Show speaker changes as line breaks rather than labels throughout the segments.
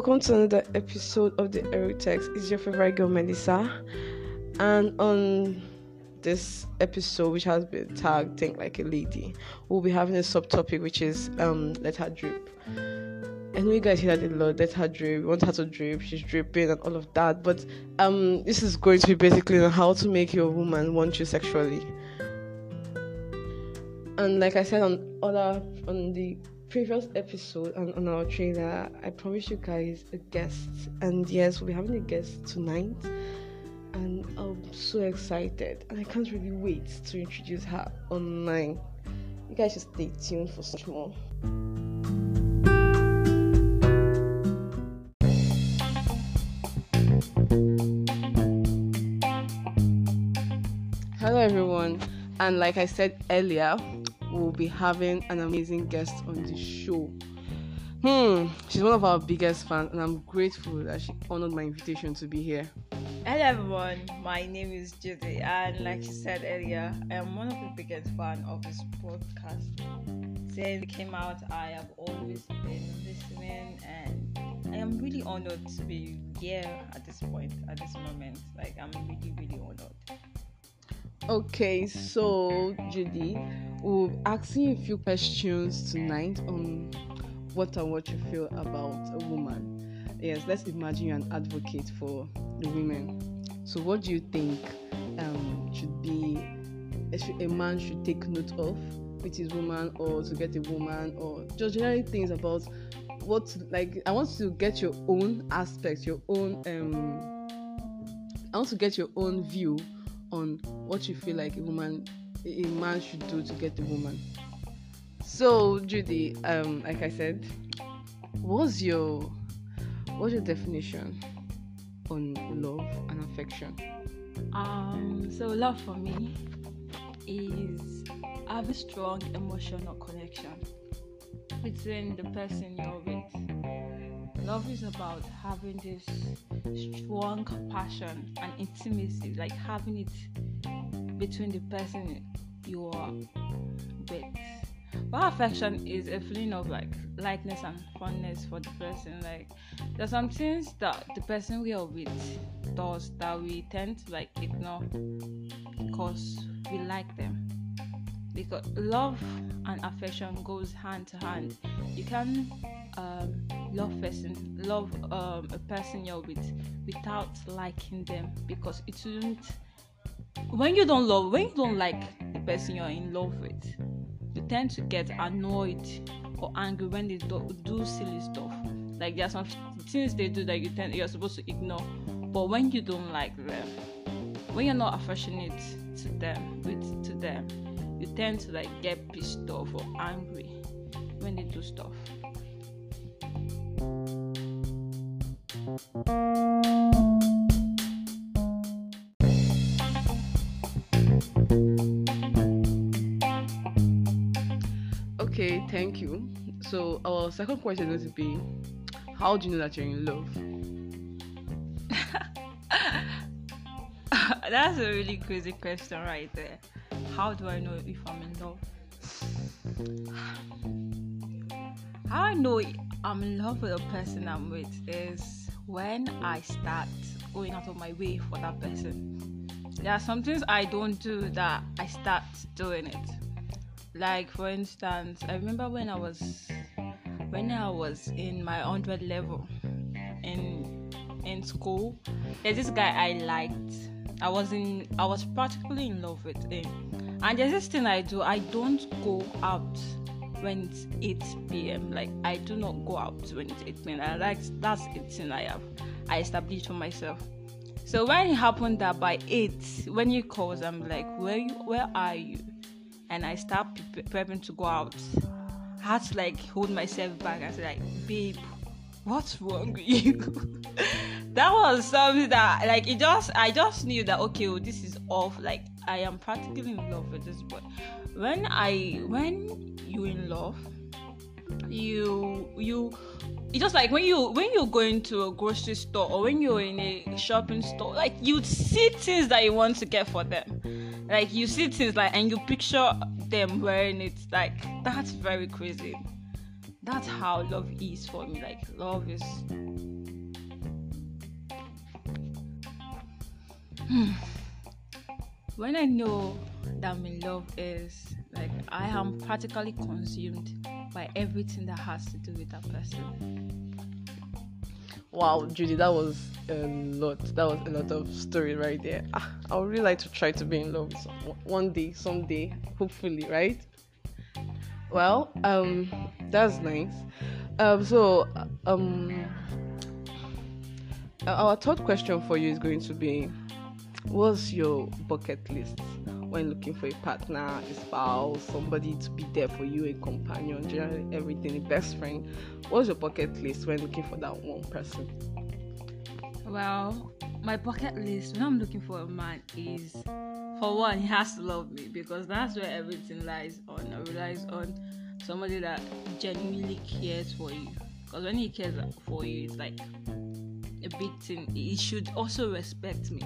welcome to another episode of the Erotex. It's your favorite girl, Melissa. And on this episode, which has been tagged Think Like a Lady, we'll be having a subtopic which is um Let Her Drip. I know you guys hear that a lot, let her drip, we want her to drip, she's dripping and all of that. But um this is going to be basically on how to make your woman want you sexually. And like I said on other on the previous episode and on our trailer, I promised you guys a guest. And yes, we'll be having a guest tonight. And I'm so excited. And I can't really wait to introduce her online. You guys should stay tuned for such more. Hello, everyone. And like I said earlier, we'll be having an amazing guest on the show. Hmm, she's one of our biggest fans, and I'm grateful that she honored my invitation to be here.
Hello everyone, my name is Judy, and like she said earlier, I am one of the biggest fans of this podcast. Since it came out, I have always been listening, and I am really honored to be here at this point, at this moment. Like I'm really, really honored.
Okay, so Judy, we'll ask you a few questions tonight on what and what you feel about a woman. Yes, let's imagine you're an advocate for the women. So, what do you think um, should be a man should take note of with his woman, or to get a woman, or just generally things about what like? I want to get your own aspects, your own. Um, I want to get your own view on what you feel like a woman a man should do to get a woman so judy um like i said what's your what's your definition on love and affection
Um, so love for me is have a strong emotional connection between the person you're with. Love is about having this strong passion and intimacy, like having it between the person you are with. While affection is a feeling of like likeness and fondness for the person. Like there's some things that the person we are with does that we tend to like ignore because we like them. Because love and affection goes hand to hand. You can um, love person, love um, a person you're with without liking them because it shouldn't. When you don't love, when you don't like the person you're in love with, you tend to get annoyed or angry when they do, do silly stuff. Like there are some things they do that you tend you're supposed to ignore, but when you don't like them, when you're not affectionate to them, with to them, you tend to like get pissed off or angry when they do stuff.
Okay thank you so our second question is going to be how do you know that you're in love
That's a really crazy question right there. How do I know if I'm in love? How I know I'm in love with the person I'm with is when I start going out of my way for that person. There are some things I don't do that I start doing it. Like for instance, I remember when I was when I was in my hundred level in in school, there's this guy I liked. I was in I was practically in love with him. And there's this thing I do, I don't go out when it's 8 p.m. Like I do not go out when it's 8 p.m. I like that's a thing I have I established for myself. So when it happened that by 8, when he calls, I'm like, Where you where are you? And I start pre- preparing to go out. I had to like hold myself back and say like, babe, what's wrong with you? that was something that like it just I just knew that okay, well, this is off. Like I am practically in love with this boy. When I when you in love, you you it's just like when you when you go into a grocery store or when you're in a shopping store, like you see things that you want to get for them. Like you see things like and you picture them wearing it. Like that's very crazy. That's how love is for me. Like love is hmm when I know that I'm in love is like I am practically consumed by everything that has to do with that person.
Wow, Judy, that was a lot. That was a lot of story right there. Ah, I would really like to try to be in love someone one day, someday, hopefully, right? Well, um, that's nice. Um, so, um, our third question for you is going to be, what's your bucket list? when looking for a partner, a spouse, somebody to be there for you, a companion, generally everything, a best friend. What's your bucket list when looking for that one person?
Well, my bucket list when I'm looking for a man is for one, he has to love me because that's where everything lies on. It relies on somebody that genuinely cares for you. Because when he cares for you, it's like a big thing. He should also respect me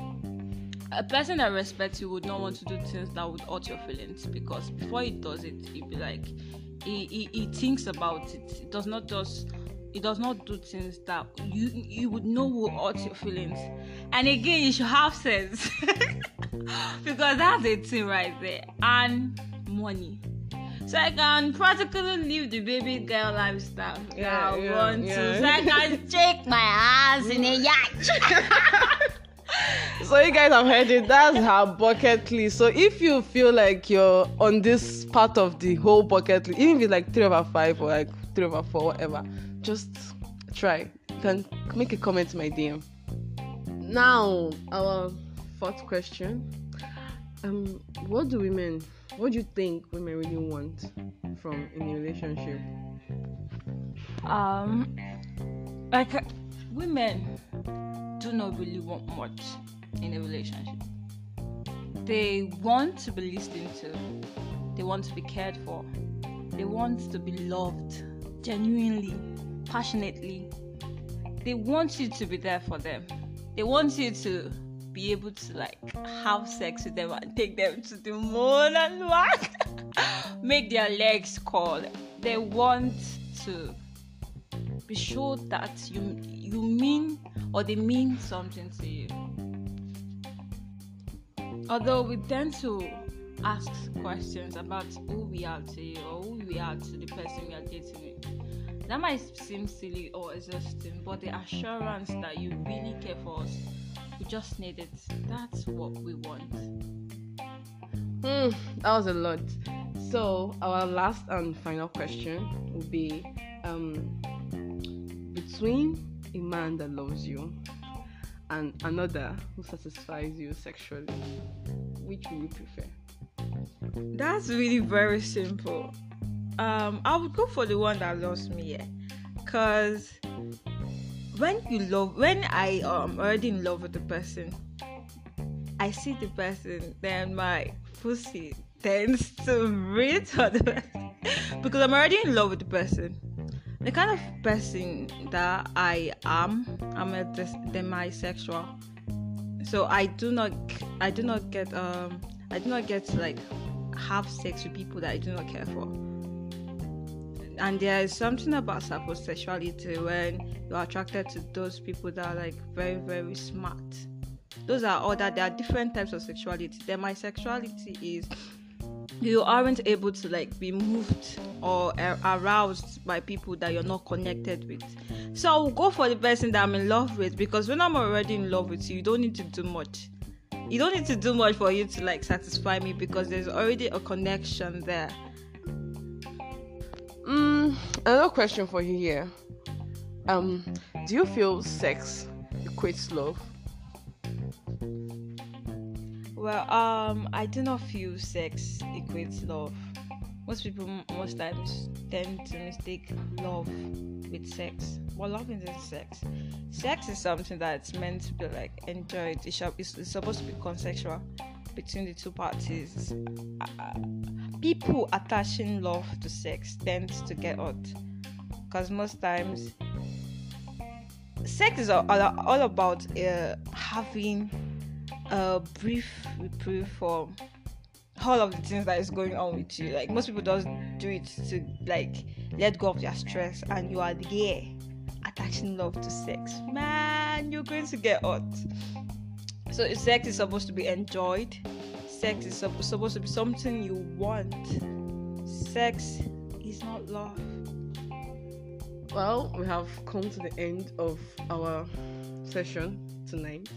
a person that respects you would not want to do things that would hurt your feelings because before he does it, he'd be like, he, he, he thinks about it. It does not just it does not do things that you you would know will hurt your feelings. And again, you should have sense because that's a thing right there. And money. So I can practically live the baby girl lifestyle. Yeah, I yeah, want yeah. to. So I can shake my ass in a yacht.
so you guys have heard it. That's her bucket list. So if you feel like you're on this part of the whole bucket list even if it's like three over five or like three over four whatever just try. You can make a comment to my dm now our fourth question. Um what do women what do you think women really want from in a relationship?
Um like women do not really want much in a relationship. They want to be listened to, they want to be cared for, they want to be loved genuinely, passionately. They want you to be there for them. They want you to be able to like have sex with them and take them to the moon and work, make their legs crawl. They want to be sure that you you mean or they mean something to you. Although we tend to ask questions about who we are to you or who we are to the person we are dating with. That might seem silly or exhausting, but the assurance that you really care for us, we just need it. That's what we want.
Hmm, that was a lot. So our last and final question will be um, between a man that loves you and another who satisfies you sexually, which will you prefer?
That's really very simple. Um, I would go for the one that loves me, yeah, cause when you love, when I am already in love with the person, I see the person, then my pussy tends to the person because I'm already in love with the person the kind of person that I am, I'm a demisexual. So I do not, I do not get, um, I do not get to like have sex with people that I do not care for. And there is something about sexuality when you're attracted to those people that are like very, very smart. Those are all that There are different types of sexuality. Demisexuality is you aren't able to like be moved or aroused by people that you're not connected with. So I'll go for the person that I'm in love with because when I'm already in love with you, you don't need to do much. You don't need to do much for you to like satisfy me because there's already a connection there.
Mm, another question for you here. Um, do you feel sex equates love?
Well, um, I do not feel sex equates love. Most people most times tend to mistake love with sex. Well, love isn't sex. Sex is something that's meant to be like enjoyed. It's, it's supposed to be consensual between the two parties. Uh, people attaching love to sex tends to get hurt because most times sex is all, all about uh, having a brief reprieve for all of the things that is going on with you. Like most people just do it to like let go of their stress, and you are there attaching love to sex. Man, you're going to get hot. So sex is supposed to be enjoyed. Sex is sup- supposed to be something you want. Sex is not love.
Well, we have come to the end of our session tonight.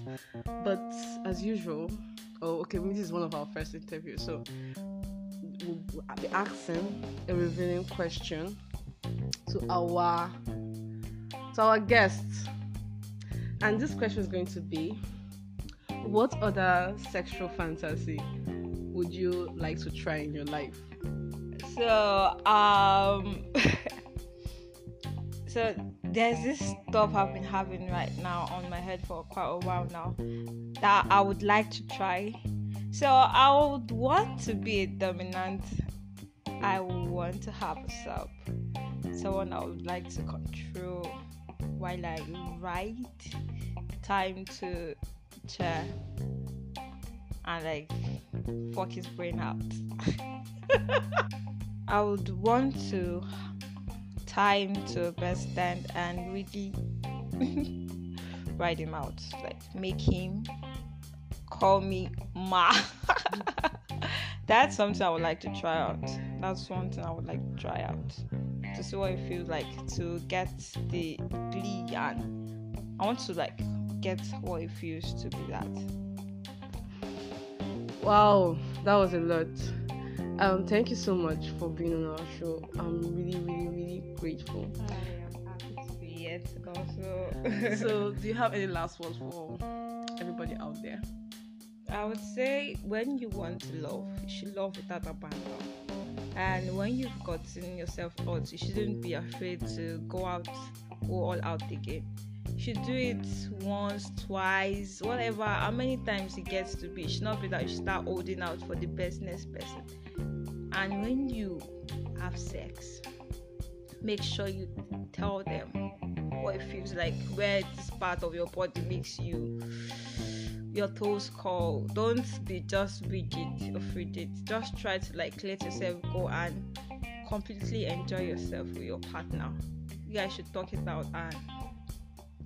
But as usual, oh, okay, this is one of our first interviews, so we'll be asking a revealing question to our to our guests. And this question is going to be what other sexual fantasy would you like to try in your life?
So, um, so there's this stuff I've been having right now on my head for quite a while now that I would like to try. So I would want to be a dominant. I would want to have a sub, someone I would like to control while I write. Time to chair and like fuck his brain out. I would want to him to stand and really ride him out. Like make him call me Ma. That's something I would like to try out. That's one thing I would like to try out. To see what it feels like to get the glee and I want to like get what it feels to be that.
Wow, that was a lot. Um, thank you so much for being on our show. I'm really, really, really grateful.
I am happy to be here also.
so, do you have any last words for everybody out there?
I would say when you want to love, you should love without abandon. And when you've gotten yourself out, you shouldn't be afraid to go out, go all out again. You should do it once, twice, whatever, how many times it gets to be. It should not be that you start holding out for the best next person. And when you have sex, make sure you tell them what it feels like, where this part of your body makes you your toes curl. Don't be just rigid or frigid. Just try to like let yourself go and completely enjoy yourself with your partner. You guys should talk it out and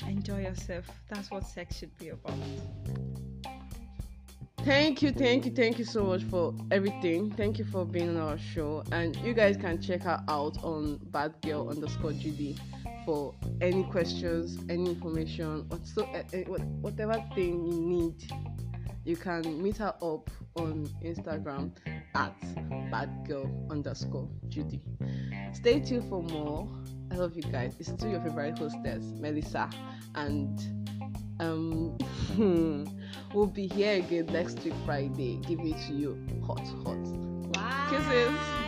enjoy yourself. That's what sex should be about.
Thank you, thank you, thank you so much for everything. Thank you for being on our show. And you guys can check her out on Bad Girl underscore Judy for any questions, any information, so, uh, whatever thing you need. You can meet her up on Instagram at badgirl underscore Judy. Stay tuned for more. I love you guys. It's still your favorite hostess, Melissa, and um, we'll be here again next week Friday. Give it to you hot, hot.
Wow.
Kisses.